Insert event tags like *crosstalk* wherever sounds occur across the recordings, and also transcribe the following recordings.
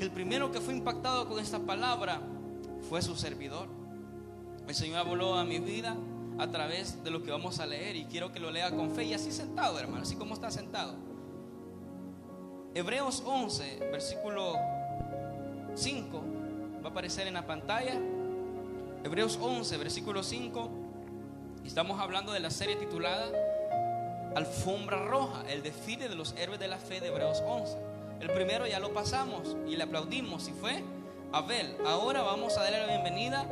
el primero que fue impactado con esta palabra fue su servidor. El Señor habló a mi vida a través de lo que vamos a leer y quiero que lo lea con fe y así sentado, hermano, así como está sentado. Hebreos 11, versículo 5, va a aparecer en la pantalla. Hebreos 11, versículo 5. Estamos hablando de la serie titulada Alfombra Roja, el desfile de los héroes de la fe de Hebreos 11. El primero ya lo pasamos y le aplaudimos y fue Abel. Ahora vamos a darle la bienvenida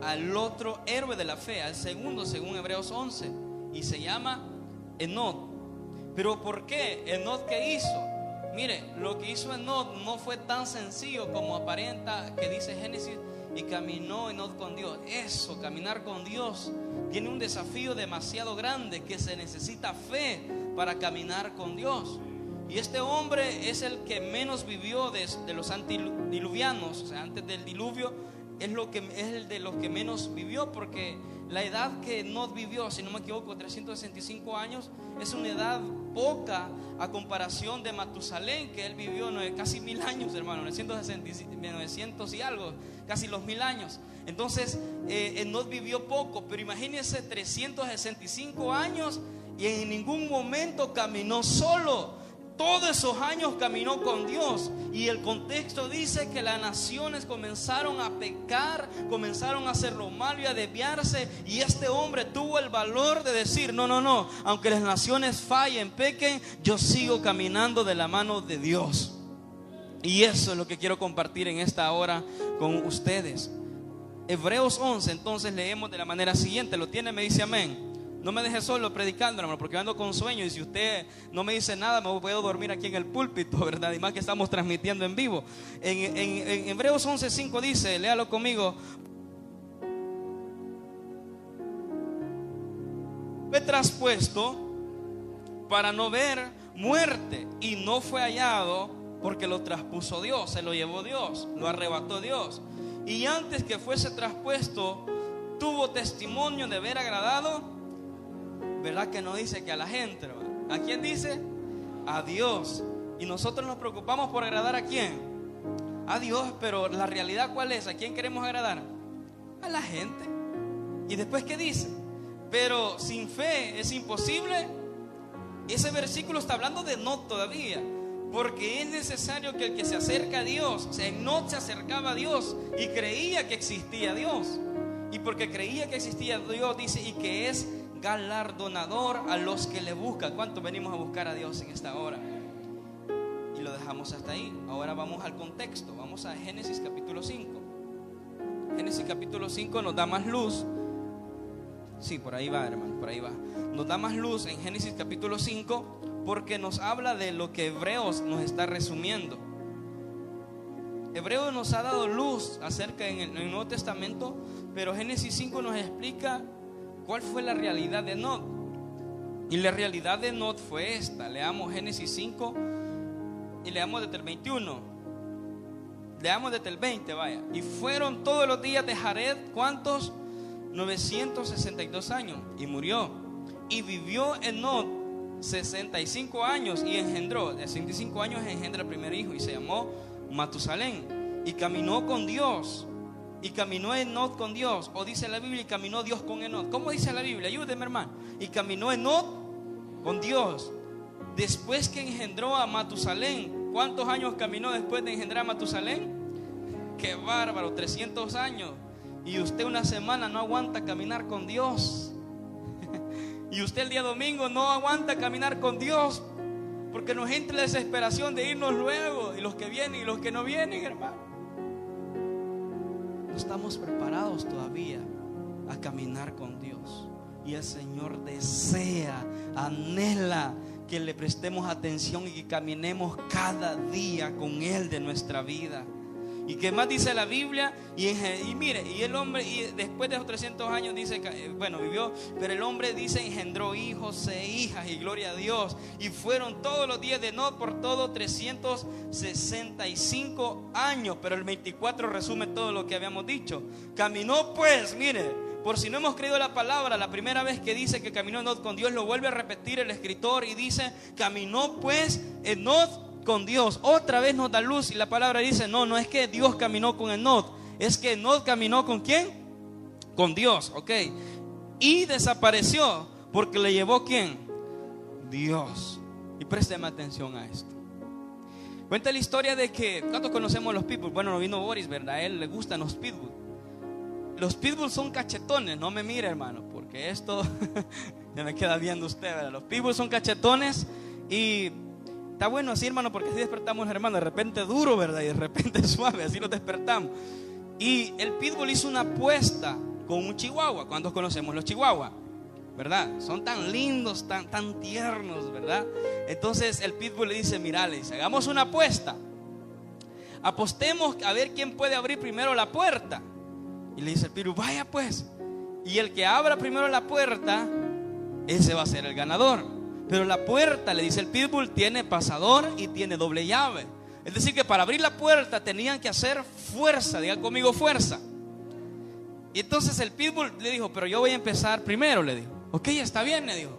al otro héroe de la fe, al segundo según Hebreos 11, y se llama Enod. Pero ¿por qué? Enod qué hizo? Mire, lo que hizo Enod no fue tan sencillo como aparenta que dice Génesis y caminó Enod con Dios. Eso, caminar con Dios, tiene un desafío demasiado grande que se necesita fe para caminar con Dios. Y este hombre es el que menos vivió de, los antidiluvianos, o sea, antes del diluvio, es, lo que, es el de los que menos vivió, porque la edad que no vivió, si no me equivoco, 365 años, es una edad poca a comparación de Matusalén, que él vivió casi mil años, hermano, 900 y algo, casi los mil años. Entonces, eh, no vivió poco, pero imagínense 365 años y en ningún momento caminó solo todos esos años caminó con Dios. Y el contexto dice que las naciones comenzaron a pecar, comenzaron a hacer lo malo y a desviarse. Y este hombre tuvo el valor de decir, no, no, no, aunque las naciones fallen, pequen, yo sigo caminando de la mano de Dios. Y eso es lo que quiero compartir en esta hora con ustedes. Hebreos 11, entonces leemos de la manera siguiente, lo tiene, me dice amén. No me deje solo predicando, hermano, porque ando con sueño y si usted no me dice nada, me puedo dormir aquí en el púlpito, *laughs* ¿verdad? Y más que estamos transmitiendo en vivo. En, en Hebreos 11:5 dice, léalo conmigo. Fue traspuesto para no ver muerte y no fue hallado porque lo traspuso Dios, se lo llevó Dios, lo arrebató Dios. Y antes que fuese traspuesto, tuvo testimonio de haber agradado ¿verdad que no dice que a la gente? ¿A quién dice? A Dios. Y nosotros nos preocupamos por agradar a quién? A Dios, pero la realidad cuál es? ¿A quién queremos agradar? A la gente. ¿Y después qué dice? Pero sin fe es imposible. Ese versículo está hablando de no todavía. Porque es necesario que el que se acerca a Dios, o no se acercaba a Dios y creía que existía Dios. Y porque creía que existía Dios, dice, y que es galardonador a los que le buscan. ¿Cuánto venimos a buscar a Dios en esta hora? Y lo dejamos hasta ahí. Ahora vamos al contexto. Vamos a Génesis capítulo 5. Génesis capítulo 5 nos da más luz. Sí, por ahí va, hermano, por ahí va. Nos da más luz en Génesis capítulo 5 porque nos habla de lo que Hebreos nos está resumiendo. Hebreos nos ha dado luz acerca en el, en el Nuevo Testamento, pero Génesis 5 nos explica ¿Cuál fue la realidad de Not? Y la realidad de Not fue esta. Leamos Génesis 5 y leamos desde el 21. Leamos desde el 20, vaya. Y fueron todos los días de Jared, ¿cuántos? 962 años. Y murió. Y vivió en Not 65 años y engendró. De 65 años engendra el primer hijo y se llamó Matusalén. Y caminó con Dios y caminó Enod con Dios. O dice la Biblia y caminó Dios con Enod. ¿Cómo dice la Biblia? Ayúdeme, hermano. Y caminó Enod con Dios. Después que engendró a Matusalén. ¿Cuántos años caminó después de engendrar a Matusalén? Qué bárbaro, 300 años. Y usted una semana no aguanta caminar con Dios. *laughs* y usted el día domingo no aguanta caminar con Dios. Porque nos entra la desesperación de irnos luego. Y los que vienen y los que no vienen, hermano no estamos preparados todavía a caminar con Dios. Y el Señor desea, anhela que le prestemos atención y que caminemos cada día con Él de nuestra vida. ¿Y qué más dice la Biblia? Y, mire, y el hombre, y después de esos 300 años dice, eh, bueno, vivió, pero el hombre dice, engendró hijos e hijas, y gloria a Dios. Y fueron todos los días de no por todo 365 años, pero el 24 resume todo lo que habíamos dicho. Caminó pues, mire, por si no hemos creído la palabra, la primera vez que dice que caminó Enod con Dios, lo vuelve a repetir el escritor y dice, caminó pues Enod con Dios. Otra vez nos da luz y la palabra dice, no, no es que Dios caminó con Enod, es que Enod caminó con quién? Con Dios, ok. Y desapareció porque le llevó quién? Dios. Y présteme atención a esto. Cuenta la historia de que, ¿cuántos conocemos los pitbulls? Bueno, no vino Boris, ¿verdad? A él le gustan los pitbulls. Los pitbulls son cachetones, no me mire, hermano, porque esto *laughs* ya me queda viendo usted, ¿verdad? Los pitbulls son cachetones y está bueno así, hermano, porque así despertamos, hermano, de repente duro, ¿verdad? Y de repente *laughs* suave, así nos despertamos. Y el pitbull hizo una apuesta con un chihuahua. ¿Cuántos conocemos los chihuahuas? ¿verdad? Son tan lindos, tan, tan tiernos, ¿verdad? Entonces el pitbull le dice, mira, le dice, hagamos una apuesta. Apostemos a ver quién puede abrir primero la puerta. Y le dice el pitbull, vaya pues. Y el que abra primero la puerta, ese va a ser el ganador. Pero la puerta, le dice el pitbull, tiene pasador y tiene doble llave. Es decir, que para abrir la puerta tenían que hacer fuerza, diga conmigo fuerza. Y entonces el pitbull le dijo, pero yo voy a empezar primero, le dijo. Ok, está bien, le dijo.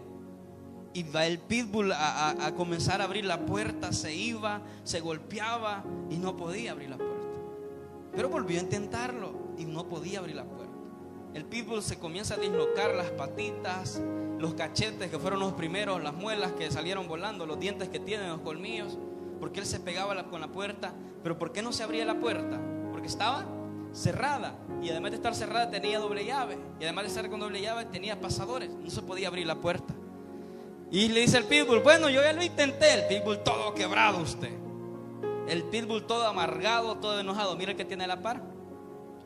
Y va el pitbull a, comenzar a abrir la puerta, se iba, se golpeaba y no podía abrir la puerta. Pero volvió a intentarlo y no podía abrir la puerta. El pitbull se comienza a dislocar las patitas, los cachetes que fueron los primeros, las muelas que salieron volando, los dientes que tienen, los colmillos, porque él se pegaba con la puerta. Pero ¿por qué no se abría la puerta? Porque estaba cerrada. Y además de estar cerrada tenía doble llave. Y además de estar con doble llave tenía pasadores. No se podía abrir la puerta. Y le dice el pitbull, bueno, yo ya lo intenté. El pitbull todo quebrado usted. El pitbull todo amargado, todo enojado. Mira que tiene la par.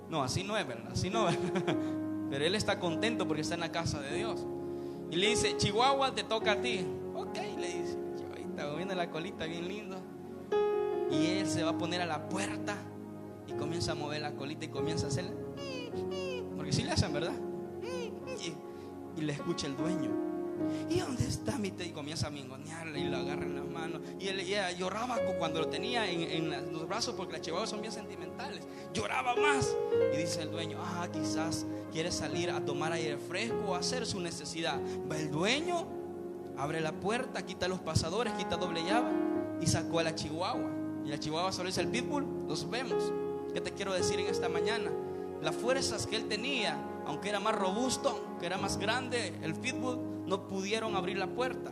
No, así no es, ¿verdad? Así no es. *laughs* Pero él está contento porque está en la casa de Dios. Y le dice, Chihuahua, te toca a ti. Ok, le dice. Está viendo la colita bien lindo. Y él se va a poner a la puerta y comienza a mover la colita y comienza a hacer. Porque si le hacen, ¿verdad? Y, le escucha el dueño. ¿Y dónde está mi te? Y comienza a mingonearle y lo agarra en las manos. Y él lloraba cuando lo tenía en, los brazos porque las chihuahuas son bien sentimentales. Lloraba más. Y dice el dueño, ah, quizás quiere salir a tomar aire fresco o hacer su necesidad. Va el dueño, abre la puerta, quita los pasadores, quita doble llave y sacó a la chihuahua. Y la chihuahua solo dice el pitbull, los vemos. ¿Qué te quiero decir en esta mañana? Las fuerzas que él tenía, aunque era más robusto, que era más grande, el pitbull, no pudieron abrir la puerta.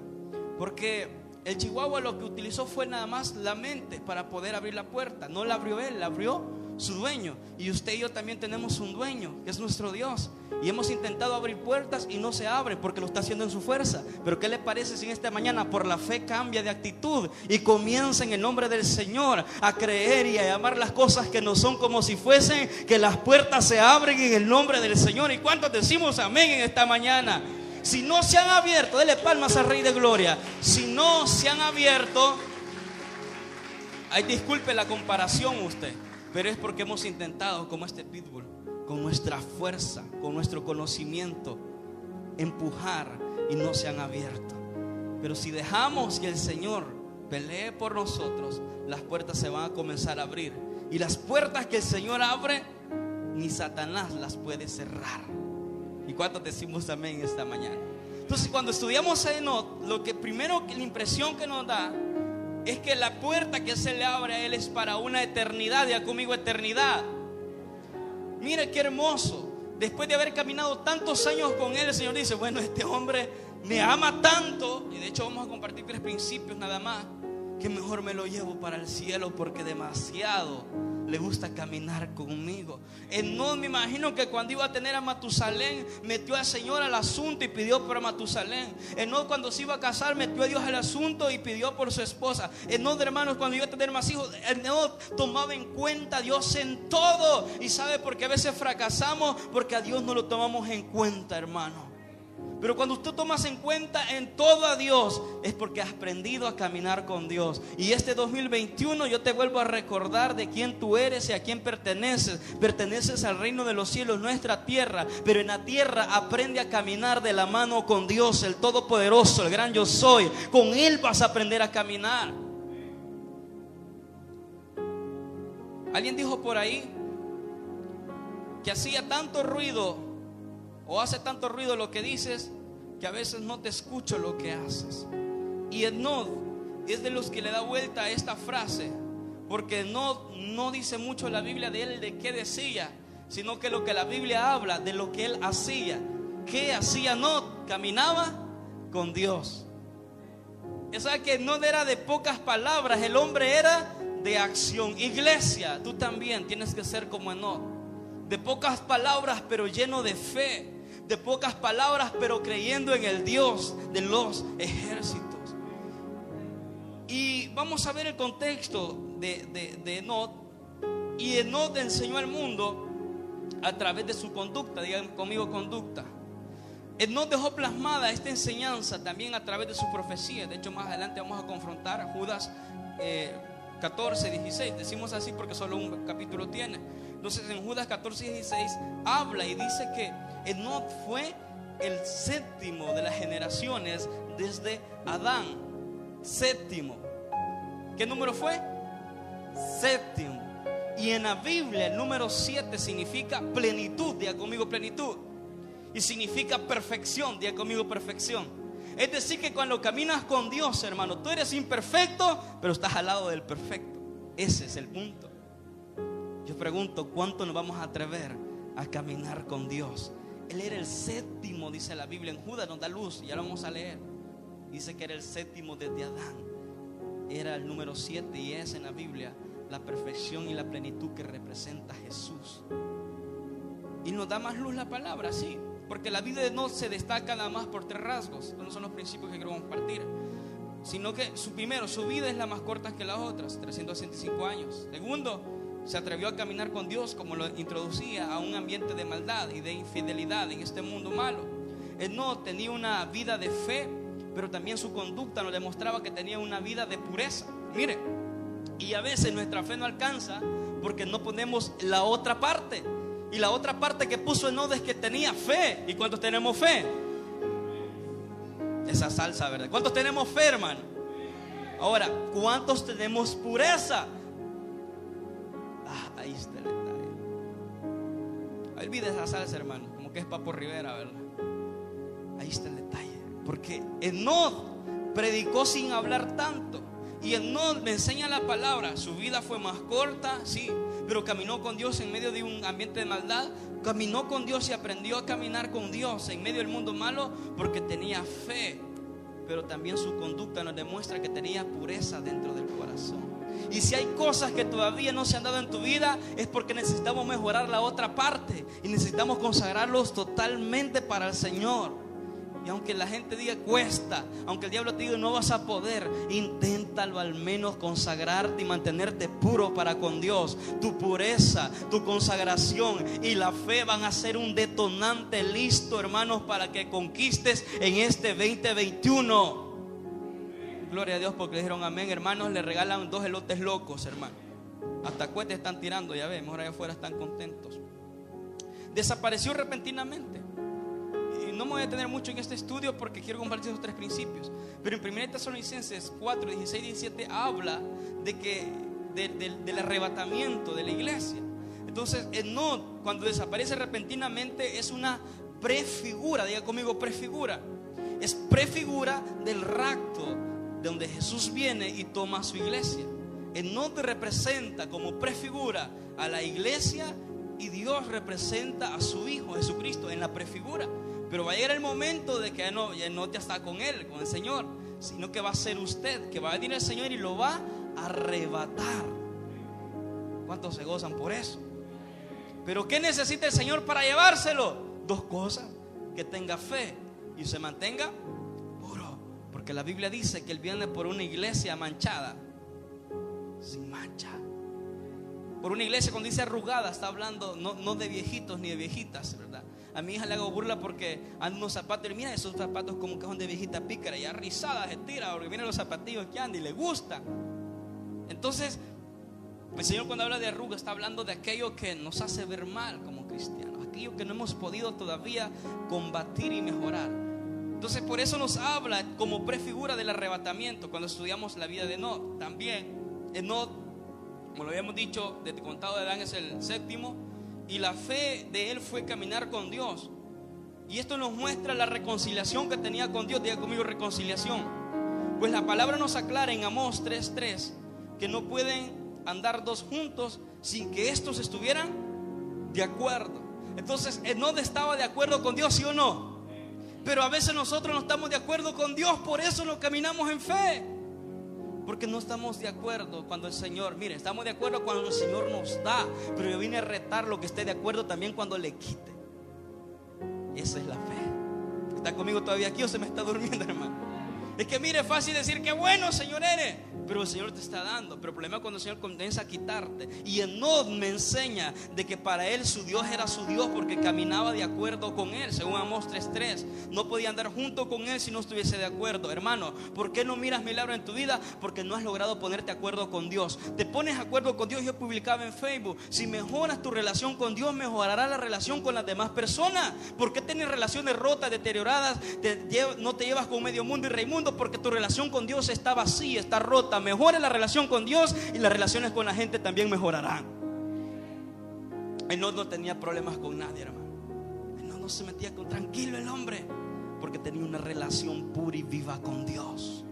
Porque el chihuahua lo que utilizó fue nada más la mente para poder abrir la puerta. No la abrió él, la abrió su dueño. Y usted y yo también tenemos un dueño, que es nuestro Dios. Y hemos intentado abrir puertas y no se abre porque lo está haciendo en su fuerza. Pero ¿qué le parece si en esta mañana por la fe cambia de actitud y comienza en el nombre del Señor a creer y a llamar las cosas que no son como si fuesen, que las puertas se abren en el nombre del Señor? ¿Y cuántos decimos amén en esta mañana? Si no se han abierto, dele palmas al Rey de Gloria. Si no se han abierto, ay, disculpe la comparación usted, pero es porque hemos intentado como este pitbull con nuestra fuerza, con nuestro conocimiento, empujar y no se han abierto. Pero si dejamos que el Señor pelee por nosotros, las puertas se van a comenzar a abrir. Y las puertas que el Señor abre, ni Satanás las puede cerrar. ¿Y cuántos decimos amén esta mañana? Entonces, cuando estudiamos a Enoch, lo que primero la impresión que nos da es que la puerta que se le abre a él es para una eternidad. Ya conmigo, eternidad. Mire qué hermoso. Después de haber caminado tantos años con Él, el Señor dice, bueno, este hombre me ama tanto, y de hecho vamos a compartir tres principios nada más, que mejor me lo llevo para el cielo porque demasiado le gusta caminar conmigo. No me imagino que cuando iba a tener a Matusalén, metió al Señor al asunto y pidió por Matusalén. no cuando se iba a casar, metió a Dios al asunto y pidió por su esposa. no hermanos, cuando iba a tener más hijos, no tomaba en cuenta a Dios en todo. Y sabe por qué a veces fracasamos, porque a Dios no lo tomamos en cuenta, hermano. Pero cuando tú tomas en cuenta en todo a Dios, es porque has aprendido a caminar con Dios. Y este 2021 yo te vuelvo a recordar de quién tú eres y a quién perteneces. Perteneces al reino de los cielos, nuestra tierra. Pero en la tierra aprende a caminar de la mano con Dios, el Todopoderoso, el gran yo soy. Con Él vas a aprender a caminar. Alguien dijo por ahí que hacía tanto ruido o hace tanto ruido lo que dices que a veces no te escucho lo que haces. Y Enod es de los que le da vuelta a esta frase, porque no, no dice mucho la Biblia de él de qué decía, sino que lo que la Biblia habla de lo que él hacía. ¿Qué hacía No? Caminaba con Dios. Esa que no era de pocas palabras, el hombre era de acción. Iglesia, tú también tienes que ser como Enoch. De pocas palabras, pero lleno de fe. De pocas palabras, pero creyendo en el Dios de los ejércitos. Y vamos a ver el contexto de, de, de. Y Enoch enseñó al mundo a través de su conducta. Digan conmigo conducta. Enoch dejó plasmada esta enseñanza también a través de su profecía. De hecho, más adelante vamos a confrontar a Judas 14, eh, 16. Decimos así porque solo un capítulo tiene. Entonces, en Judas 14, 16 habla y dice que Enoch fue el séptimo de las generaciones desde Adán. Séptimo. ¿Qué número fue? Séptimo. Y en la Biblia el número 7 significa plenitud. Diga conmigo plenitud. Y significa perfección. Diga conmigo perfección. Es decir, que cuando caminas con Dios, hermano, tú eres imperfecto, pero estás al lado del perfecto. Ese es el punto. Yo pregunto, ¿cuánto nos vamos a atrever a caminar con Dios? Él era el séptimo, dice la Biblia. En Judas nos da luz, ya lo vamos a leer. Dice que era el séptimo desde Adán era el número 7 y es en la Biblia la perfección y la plenitud que representa Jesús. Y nos da más luz la palabra, sí, porque la vida no se destaca nada más por tres rasgos, no son los principios que quiero compartir, sino que su primero, su vida es la más corta que las otras, 365 años. Segundo, se atrevió a caminar con Dios como lo introducía a un ambiente de maldad y de infidelidad en este mundo malo. No tenía una vida de fe pero también su conducta nos demostraba que tenía una vida de pureza. Mire, y a veces nuestra fe no alcanza porque no ponemos la otra parte. Y la otra parte que puso en es que tenía fe. ¿Y cuántos tenemos fe? Esa salsa, ¿verdad? ¿Cuántos tenemos fe, hermano? Ahora, ¿cuántos tenemos pureza? Ah, ahí está el detalle. Olvide esa salsa, hermano, como que es Papo Rivera, ¿verdad? Ahí está el detalle. Porque Enoch predicó sin hablar tanto. Y Enoch me enseña la palabra. Su vida fue más corta, sí, pero caminó con Dios en medio de un ambiente de maldad. Caminó con Dios y aprendió a caminar con Dios en medio del mundo malo porque tenía fe. Pero también su conducta nos demuestra que tenía pureza dentro del corazón. Y si hay cosas que todavía no se han dado en tu vida, es porque necesitamos mejorar la otra parte y necesitamos consagrarlos totalmente para el Señor. Y aunque la gente diga cuesta, aunque el diablo te diga no vas a poder, inténtalo al menos consagrarte y mantenerte puro para con Dios. Tu pureza, tu consagración y la fe van a ser un detonante listo, hermanos, para que conquistes en este 2021. Gloria a Dios porque le dijeron amén, hermanos, le regalan dos elotes locos, hermano. Hasta cohetes están tirando, ya ven, mejor allá afuera están contentos. Desapareció repentinamente no me voy a detener mucho en este estudio porque quiero compartir esos tres principios. Pero en 1 Tesalonicenses 4, 16 y 17 habla de que del arrebatamiento de la iglesia. Entonces, no, cuando desaparece repentinamente es una prefigura, diga conmigo prefigura. Es prefigura del rapto de donde Jesús viene y toma su iglesia. no te representa como prefigura a la iglesia y Dios representa a su Hijo Jesucristo en la prefigura. Pero va a llegar el momento de que no, ya no te está con Él, con el Señor, sino que va a ser usted, que va a venir el Señor y lo va a arrebatar. ¿Cuántos se gozan por eso? Pero ¿qué necesita el Señor para llevárselo? Dos cosas, que tenga fe y se mantenga. Porque la Biblia dice que Él viene por una iglesia manchada, sin mancha. Por una iglesia cuando dice arrugada, está hablando no, de viejitos ni de viejitas, ¿verdad? A mi hija le hago burla porque anda unos zapatos y mira esos zapatos como que son de viejita pícara, ya rizada, se tira, porque miren los zapatillos que anda y le gusta. Entonces, el Señor cuando habla de arruga está hablando de aquello que nos hace ver mal como cristianos, aquello que no hemos podido todavía combatir y mejorar. Entonces, por eso nos habla como prefigura del arrebatamiento cuando estudiamos la vida de Enoch. También, Enoch, como lo habíamos dicho, desde contado de Adán es el séptimo. Y la fe de él fue caminar con Dios. Y esto nos muestra la reconciliación que tenía con Dios. Diga conmigo reconciliación. Pues la palabra nos aclara en Amós 3:3 que no pueden andar dos juntos sin que estos estuvieran de acuerdo. Entonces, no estaba de acuerdo con Dios, ¿sí o no? Pero a veces nosotros no estamos de acuerdo con Dios, por eso no caminamos en fe. Porque no estamos de acuerdo cuando el Señor, mire, estamos de acuerdo cuando el Señor nos da, pero yo vine a retar lo que esté de acuerdo también cuando le quite. Esa es la fe. ¿Está conmigo todavía aquí o se me está durmiendo, *laughs* hermano? Es que mire, es fácil decir que bueno, Señor, eres. Pero el Señor te está dando. Pero el problema es cuando el Señor comienza a quitarte. Y Enod me enseña de que para él su Dios era su Dios porque caminaba de acuerdo con él. Según Amos 3.3. No podía andar junto con él si no estuviese de acuerdo. Hermano, ¿por qué no miras milagro en tu vida? Porque no has logrado ponerte de acuerdo con Dios. Te pones de acuerdo con Dios. Yo publicaba en Facebook. Si mejoras tu relación con Dios, mejorará la relación con las demás personas. ¿Por qué tienes relaciones rotas, deterioradas? no te llevas con medio mundo y rey mundo porque tu relación con Dios está vacía, está rota mejore la relación con Dios y las relaciones con la gente también mejorarán. Él no, tenía problemas con nadie, hermano. No, no se metía con tranquilo el hombre, porque tenía una relación pura y viva con Dios.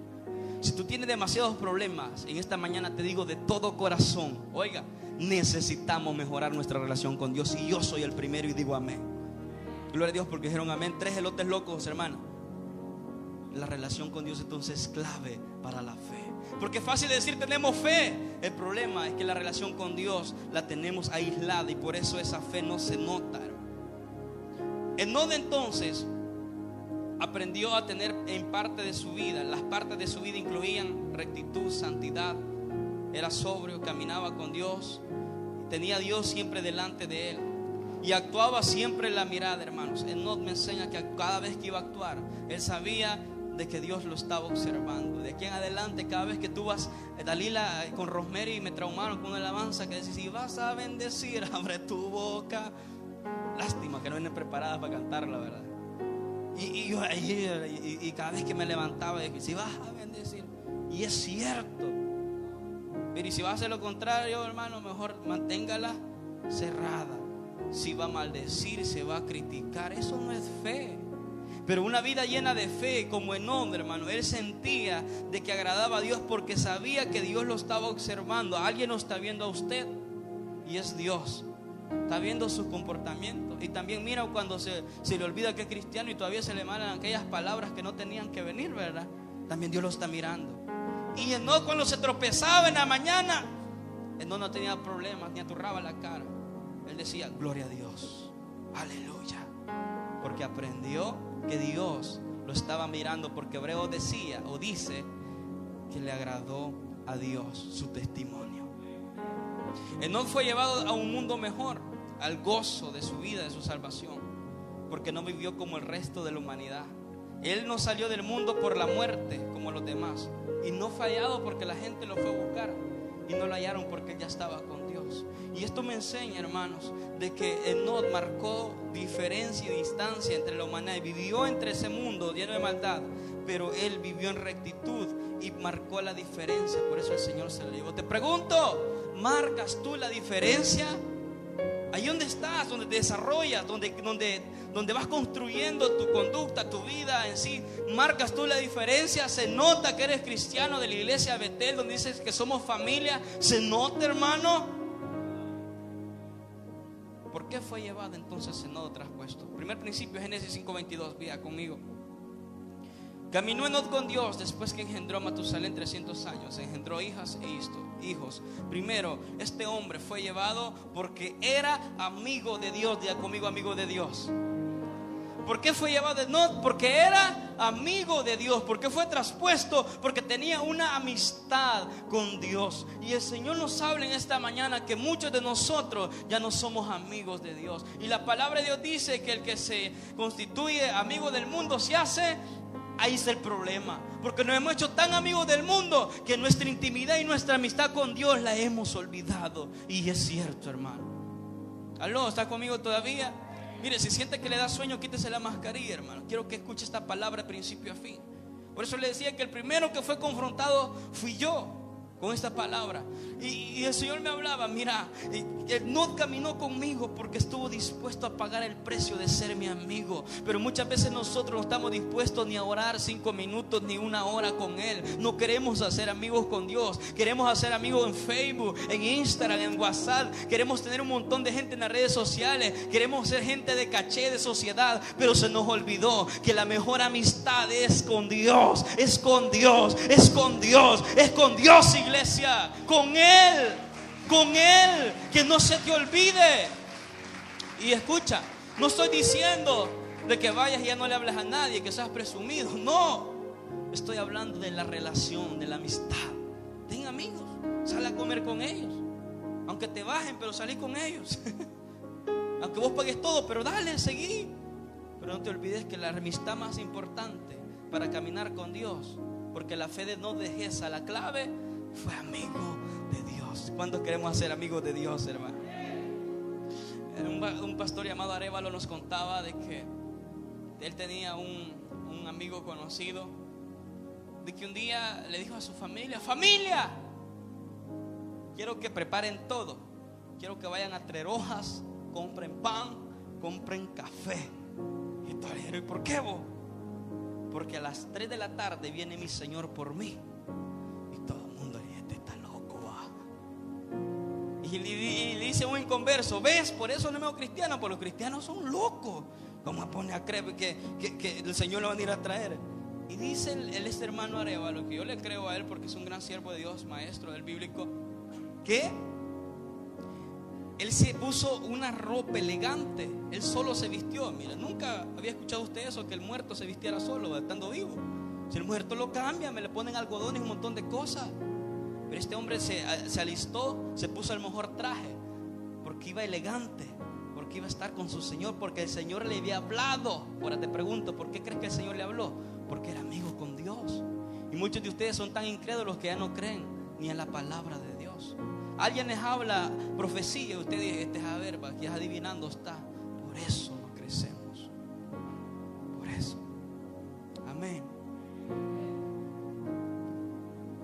Si tú tienes demasiados problemas, en esta mañana te digo de todo corazón, oiga, necesitamos mejorar nuestra relación con Dios. Y yo soy el primero y digo amén. Gloria a Dios porque dijeron amén. Tres elotes locos, hermano. La relación con Dios entonces es clave para la fe. Porque es fácil decir tenemos fe. El problema es que la relación con Dios la tenemos aislada y por eso esa fe no se nota. En donde entonces aprendió a tener en parte de su vida, las partes de su vida incluían rectitud, santidad, era sobrio, caminaba con Dios, tenía a Dios siempre delante de él y actuaba siempre en la mirada, hermanos. No me enseña que cada vez que iba a actuar, él sabía de que Dios lo estaba observando. De aquí en adelante, cada vez que tú vas, eh, Dalila eh, con Rosemary me traumaron con una alabanza que dice, si vas a bendecir, *laughs* abre tu boca. Lástima que no vienen preparadas para cantarla, ¿verdad? Y, y, y, cada vez que me levantaba, dije, si vas a bendecir, y es cierto. Pero y si vas a hacer lo contrario, hermano, mejor manténgala cerrada. Si va a maldecir, se va a criticar, eso no es fe. Pero una vida llena de fe, como en hombre, hermano. Él sentía de que agradaba a Dios porque sabía que Dios lo estaba observando. Alguien lo está viendo a usted y es Dios. Está viendo su comportamiento. Y también mira cuando se, le olvida que es cristiano y todavía se le mandan aquellas palabras que no tenían que venir, ¿verdad? También Dios lo está mirando. Y no cuando se tropezaba en la mañana, no no tenía problemas, ni aturraba la cara. Él decía, gloria a Dios. Aleluya. Porque aprendió que Dios lo estaba mirando porque Hebreo decía o dice que le agradó a Dios su testimonio. no fue llevado a un mundo mejor, al gozo de su vida, de su salvación, porque no vivió como el resto de la humanidad. Él no salió del mundo por la muerte como los demás y no fallado porque la gente lo fue a buscar y no lo hallaron porque ya estaba con. Y esto me enseña, hermanos, de que Enod marcó diferencia y distancia entre la humanidad vivió entre ese mundo lleno de maldad, pero él vivió en rectitud y marcó la diferencia. Por eso el Señor se lo llevó. Te pregunto, ¿marcas tú la diferencia? Ahí donde estás, donde te desarrollas, donde, donde, donde vas construyendo tu conducta, tu vida en sí, marcas tú la diferencia. Se nota que eres cristiano de la iglesia Betel, donde dices que somos familia. Se nota, hermano. ¿Por qué fue llevada entonces en nodo traspuesto? Primer principio, Génesis 5:22, vía conmigo. Caminó Enod con Dios después que engendró a Matusalén 300 años, engendró hijas e hijos. Primero, este hombre fue llevado porque era amigo de Dios, ya conmigo amigo de Dios. ¿Por qué fue llevado no? Porque era amigo de Dios. ¿Por qué fue traspuesto? Porque tenía una amistad con Dios. Y el Señor nos habla en esta mañana que muchos de nosotros ya no somos amigos de Dios. Y la palabra de Dios dice que el que se constituye amigo del mundo se hace Ahí está el problema. Porque nos hemos hecho tan amigos del mundo que nuestra intimidad y nuestra amistad con Dios la hemos olvidado. Y es cierto, hermano. Aló, ¿está conmigo todavía? Mire, si siente que le da sueño, quítese la mascarilla, hermano. Quiero que escuche esta palabra de principio a fin. Por eso le decía que el primero que fue confrontado fui yo. Con esta palabra. Y, el Señor me hablaba, mira, Él no caminó conmigo porque estuvo dispuesto a pagar el precio de ser mi amigo. Pero muchas veces nosotros no estamos dispuestos ni a orar cinco minutos ni una hora con Él. No queremos hacer amigos con Dios. Queremos hacer amigos en Facebook, en Instagram, en WhatsApp. Queremos tener un montón de gente en las redes sociales. Queremos ser gente de caché, de sociedad. Pero se nos olvidó que la mejor amistad es con Dios. Es con Dios. Es con Dios. Es con Dios, iglesia. Con Él. Con Él. Que no se te olvide. Y escucha, no estoy diciendo de que vayas y ya no le hables a nadie, que seas presumido. No. Estoy hablando de la relación, de la amistad. Ten amigos. Sal a comer con ellos. Aunque te bajen, pero salí con ellos. *laughs* Aunque vos pagues todo, pero dale, seguí. Pero no te olvides que la amistad más importante para caminar con Dios, porque la fe de no dejes a la clave, fue amigo de Dios. ¿Cuántos queremos ser amigos de Dios, hermano? Un, pastor llamado Arevalo nos contaba de que él tenía un, un amigo conocido, de que un día le dijo a su familia, familia, quiero que preparen todo, quiero que vayan a Trerojas, compren pan, compren café. Y todo ¿y por qué vos? Porque a las 3 de la tarde viene mi Señor por mí. Y le, dice un inconverso, ¿ves? Por eso no me hago cristiano, porque los cristianos son locos. ¿Cómo pone a creer que, que, el Señor lo va a ir a traer? Y dice el, este hermano Arevalo, que yo le creo a él porque es un gran siervo de Dios, maestro del bíblico, que él se puso una ropa elegante. Él solo se vistió. Mira, nunca había escuchado usted eso, que el muerto se vistiera solo, estando vivo. Si el muerto lo cambia, me le ponen algodón y un montón de cosas. Pero este hombre se, se alistó, se puso el mejor traje, porque iba elegante, porque iba a estar con su Señor, porque el Señor le había hablado. Ahora te pregunto, ¿por qué crees que el Señor le habló? Porque era amigo con Dios. Y muchos de ustedes son tan incrédulos que ya no creen ni en la palabra de Dios. Alguien les habla profecía y usted dice, este es a ver, es adivinando está. Por eso no crecemos. Por eso. Amén.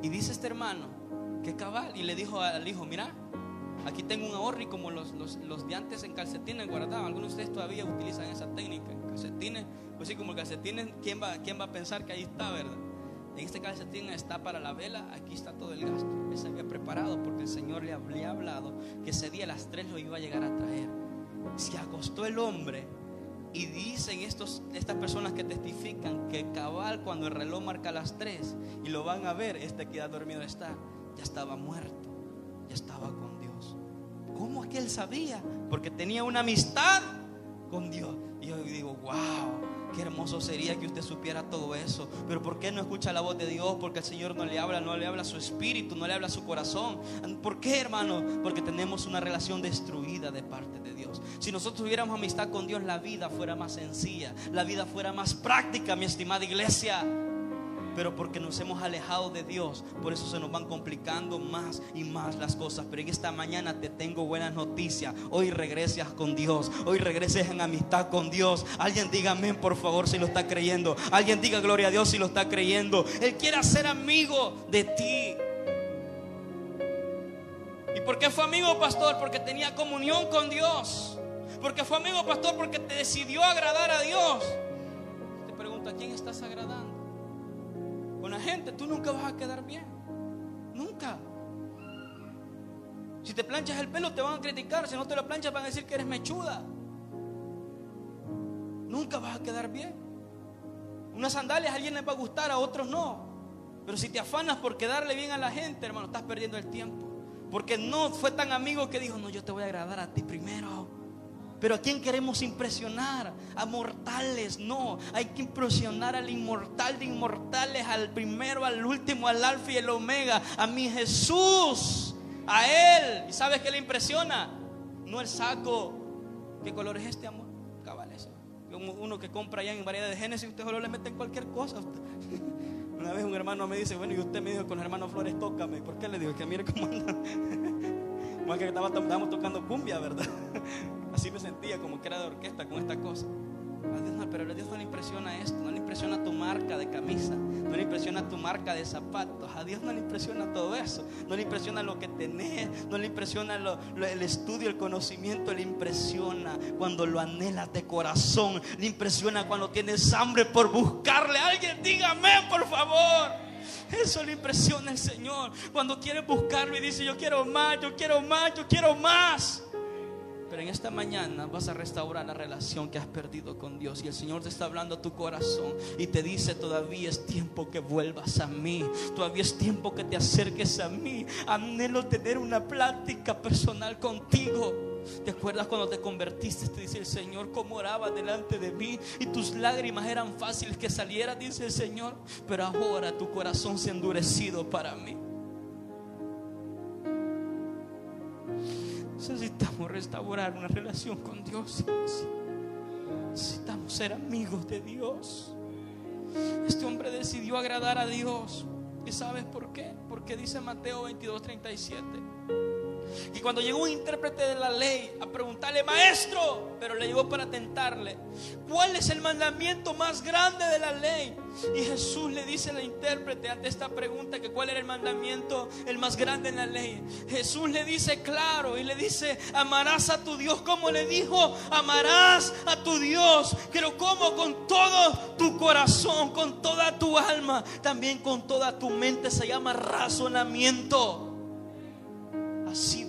Y dice este hermano que cabal y le dijo al hijo, mira, aquí tengo un ahorro y como los, los, de antes en calcetines guardaban, algunos de ustedes todavía utilizan esa técnica, calcetines, pues sí, como calcetines, ¿quién va, ¿quién va a pensar que ahí está, verdad? En este calcetín está para la vela, aquí está todo el gasto. Él se había preparado porque el Señor le había hablado que ese día a las tres lo iba a llegar a traer. Se acostó el hombre y dicen estos, estas personas que testifican que cabal cuando el reloj marca las tres y lo van a ver, este que ha dormido está, ya estaba muerto, ya estaba con Dios. ¿Cómo es que él sabía? Porque tenía una amistad con Dios. Y yo digo, wow. Qué hermoso sería que usted supiera todo eso. Pero ¿por qué no escucha la voz de Dios? Porque el Señor no le habla, no le habla su espíritu, no le habla su corazón. ¿Por qué, hermano? Porque tenemos una relación destruida de parte de Dios. Si nosotros tuviéramos amistad con Dios, la vida fuera más sencilla, la vida fuera más práctica, mi estimada iglesia pero porque nos hemos alejado de Dios, por eso se nos van complicando más y más las cosas. Pero en esta mañana te tengo buenas noticias. Hoy regresas con Dios, hoy regreses en amistad con Dios. Alguien diga amén, por favor, si lo está creyendo. Alguien diga gloria a Dios si lo está creyendo. Él quiere ser amigo de ti. ¿Y por qué fue amigo, pastor? Porque tenía comunión con Dios. Porque fue amigo, pastor, porque te decidió agradar a Dios. Te pregunto, ¿a quién estás agradando? Con la gente, tú nunca vas a quedar bien. Nunca. Si te planchas el pelo te van a criticar, si no te lo planchas van a decir que eres mechuda. Nunca vas a quedar bien. Unas sandalias a alguien les va a gustar, a otros no. Pero si te afanas por quedarle bien a la gente, hermano, estás perdiendo el tiempo. Porque no fue tan amigo que dijo, no, yo te voy a agradar a ti primero. Pero ¿a quién queremos impresionar? A mortales, no. Hay que impresionar al inmortal de inmortales, al primero, al último, al alfa y el omega, a mi Jesús, a Él. ¿Y sabes qué le impresiona? No el saco. ¿Qué color es este, amor? Cabal, eso. Uno que compra allá en variedad de Génesis, usted solo le mete en cualquier cosa. *laughs* Una vez un hermano me dice, bueno, y usted me dijo con el hermano Flores, tócame. ¿Por qué le digo? Que mire cómo anda. *laughs* Más que estábamos tocando cumbia, ¿verdad? *laughs* Así me sentía como que era de orquesta con esta cosa. A Dios no, pero a Dios no le impresiona esto, no le impresiona tu marca de camisa, no le impresiona tu marca de zapatos. A Dios no le impresiona todo eso, no le impresiona lo que tenés, no le impresiona el estudio, el conocimiento, le impresiona cuando lo anhelas de corazón, le impresiona cuando tienes hambre por buscarle. Alguien dígame, por favor. Eso le impresiona al Señor. Cuando quiere buscarlo y dice, yo quiero más, yo quiero más, yo quiero más. Pero en esta mañana vas a restaurar la relación que has perdido con Dios. Y el Señor te está hablando a tu corazón y te dice, todavía es tiempo que vuelvas a mí. Todavía es tiempo que te acerques a mí. Anhelo tener una plática personal contigo. ¿Te acuerdas cuando te convertiste? Te dice el Señor, cómo oraba delante de mí y tus lágrimas eran fáciles que salieran, dice el Señor. Pero ahora tu corazón se ha endurecido para mí. Necesitamos restaurar una relación con Dios. Necesitamos ser amigos de Dios. Este hombre decidió agradar a Dios. ¿Y sabes por qué? Porque dice Mateo 22, 37. Y cuando llegó un intérprete de la ley a preguntarle, maestro, pero le llegó para tentarle, ¿cuál es el mandamiento más grande de la ley? Y Jesús le dice al intérprete ante esta pregunta que cuál era el mandamiento el más grande en la ley. Jesús le dice claro y le dice, amarás a tu Dios como le dijo, amarás a tu Dios, pero como con todo tu corazón, con toda tu alma, también con toda tu mente se llama razonamiento. Así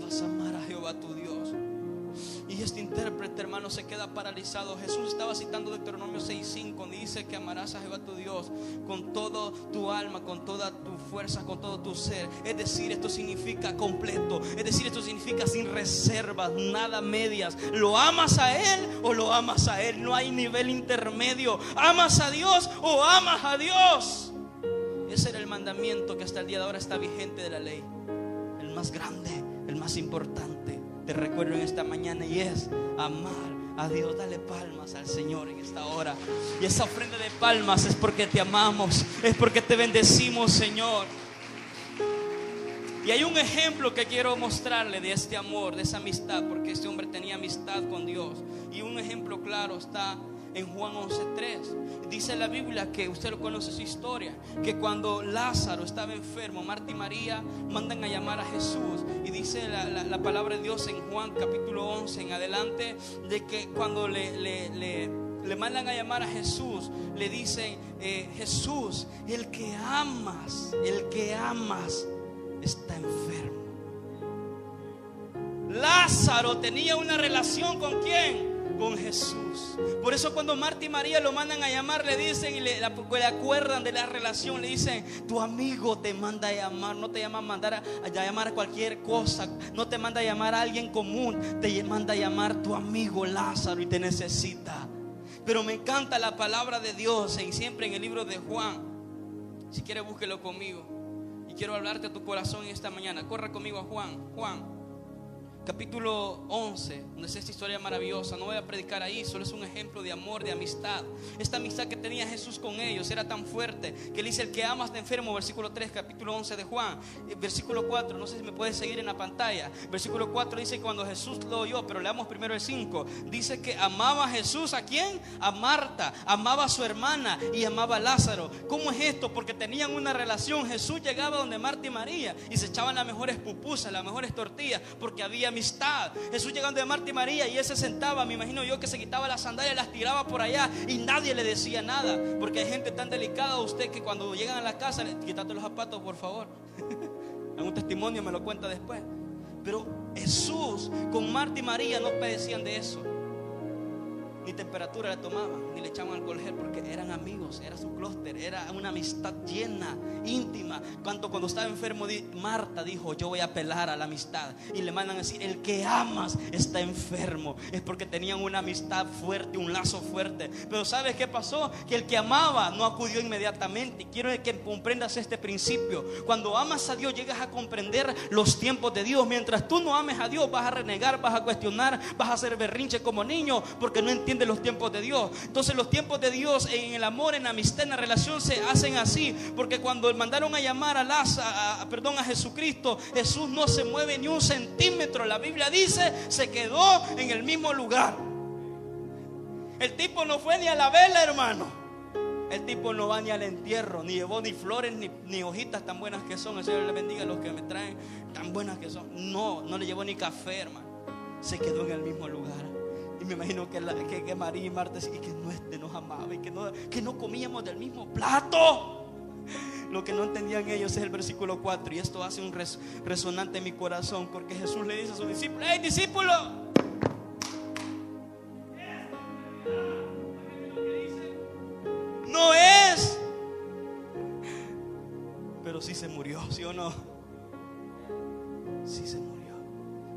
intérprete, hermano, se queda paralizado. Jesús estaba citando Deuteronomio 6:5, dice que amarás a Jehová tu Dios con todo tu alma, con toda tu fuerza, con todo tu ser. Es decir, esto significa completo. Es decir, esto significa sin reservas, nada medias. ¿Lo amas a Él o lo amas a Él? No hay nivel intermedio. ¿Amas a Dios o amas a Dios? Ese era el mandamiento que hasta el día de ahora está vigente de la ley. El más grande el más importante, te recuerdo en esta mañana, y es amar a Dios. Dale palmas al Señor en esta hora. Y esa ofrenda de palmas es porque te amamos, es porque te bendecimos, Señor. Y hay un ejemplo que quiero mostrarle de este amor, de esa amistad, porque este hombre tenía amistad con Dios. Y un ejemplo claro está en Juan 11:3. Dice la Biblia que usted lo conoce su historia, que cuando Lázaro estaba enfermo, Marta y María mandan a llamar a Jesús. Y dice la, palabra de Dios en Juan capítulo 11 en adelante, de que cuando le, le, mandan a llamar a Jesús, le dicen, eh, Jesús, el que amas, el que amas está enfermo. Lázaro tenía una relación con quién? Con Jesús. Por eso cuando Marta y María lo mandan a llamar, le dicen y le, acuerdan de la relación, le dicen, tu amigo te manda a llamar, no te llama a mandar a, llamar a cualquier cosa, no te manda a llamar a alguien común, te manda a llamar tu amigo Lázaro y te necesita. Pero me encanta la palabra de Dios y siempre en el libro de Juan. Si quieres búsquelo conmigo. Y quiero hablarte a tu corazón esta mañana. Corra conmigo a Juan. Juan capítulo 11, donde es esta historia maravillosa. No voy a predicar ahí, solo es un ejemplo de amor, de amistad. Esta amistad que tenía Jesús con ellos era tan fuerte que le dice el que amas de enfermo, versículo 3, capítulo 11 de Juan. Eh, versículo 4, no sé si me puedes seguir en la pantalla. Versículo 4 dice cuando Jesús lo oyó, pero leamos primero el 5. Dice que amaba a Jesús a quién? A Marta, amaba a su hermana y amaba a Lázaro. ¿Cómo es esto? Porque tenían una relación. Jesús llegaba donde Marta y María y se echaban las mejores pupusas, las mejores tortillas, porque había amistad. Jesús llegando de Marta y María y él se sentaba, me imagino yo que se quitaba las sandalias, las tiraba por allá y nadie le decía nada. Porque hay gente tan delicada a usted que cuando llegan a la casa, quítate los zapatos, por favor. *laughs* un testimonio me lo cuenta después. Pero Jesús con Marta y María no padecían de eso ni temperatura le tomaban, ni le echaban alcohol gel, porque eran amigos, era su clúster, era una amistad llena, íntima. Cuando, cuando estaba enfermo, Marta dijo, yo voy a apelar a la amistad. Y le mandan a decir, el que amas está enfermo. Es porque tenían una amistad fuerte, un lazo fuerte. Pero ¿sabes qué pasó? Que el que amaba no acudió inmediatamente. Quiero que comprendas este principio. Cuando amas a Dios, llegas a comprender los tiempos de Dios. Mientras tú no ames a Dios, vas a renegar, vas a cuestionar, vas a hacer berrinche como niño, porque no entiendes de los tiempos de Dios. Entonces los tiempos de Dios en el amor, en la amistad, en la relación se hacen así. Porque cuando mandaron a llamar a, Lázaro, perdón, a Jesucristo, Jesús no se mueve ni un centímetro. La Biblia dice, se quedó en el mismo lugar. El tipo no fue ni a la vela, hermano. El tipo no va ni al entierro, ni llevó ni flores, ni, hojitas tan buenas que son. El Señor le bendiga a los que me traen tan buenas que son. No, no le llevó ni café, hermano. Se quedó en el mismo lugar. Me imagino que, que, María y Marta y que no, este nos amaba y que no, que no comíamos del mismo plato. Lo que no entendían ellos es el versículo 4 y esto hace un resonante en mi corazón porque Jesús le dice a sus discípulos, hey discípulo, no es, pero sí se murió, ¿sí o no? Sí se murió.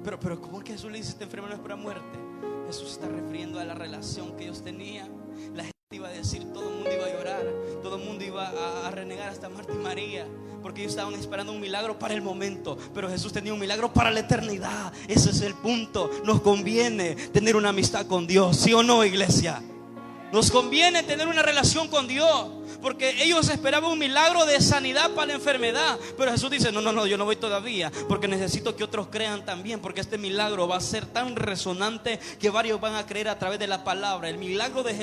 Pero, pero ¿cómo es que Jesús le dice, esta enfermedad no es para muerte? Jesús está refiriendo a la relación que ellos tenían. La gente iba a decir, todo el mundo iba a llorar, todo el mundo iba a, renegar hasta Marta y María, porque ellos estaban esperando un milagro para el momento, pero Jesús tenía un milagro para la eternidad. Ese es el punto. Nos conviene tener una amistad con Dios, ¿sí o no, iglesia? Nos conviene tener una relación con Dios. Porque ellos esperaban un milagro de sanidad para la enfermedad. Pero Jesús dice, no, no, no, yo no voy todavía. Porque necesito que otros crean también. Porque este milagro va a ser tan resonante que varios van a creer a través de la palabra. El milagro de Jesús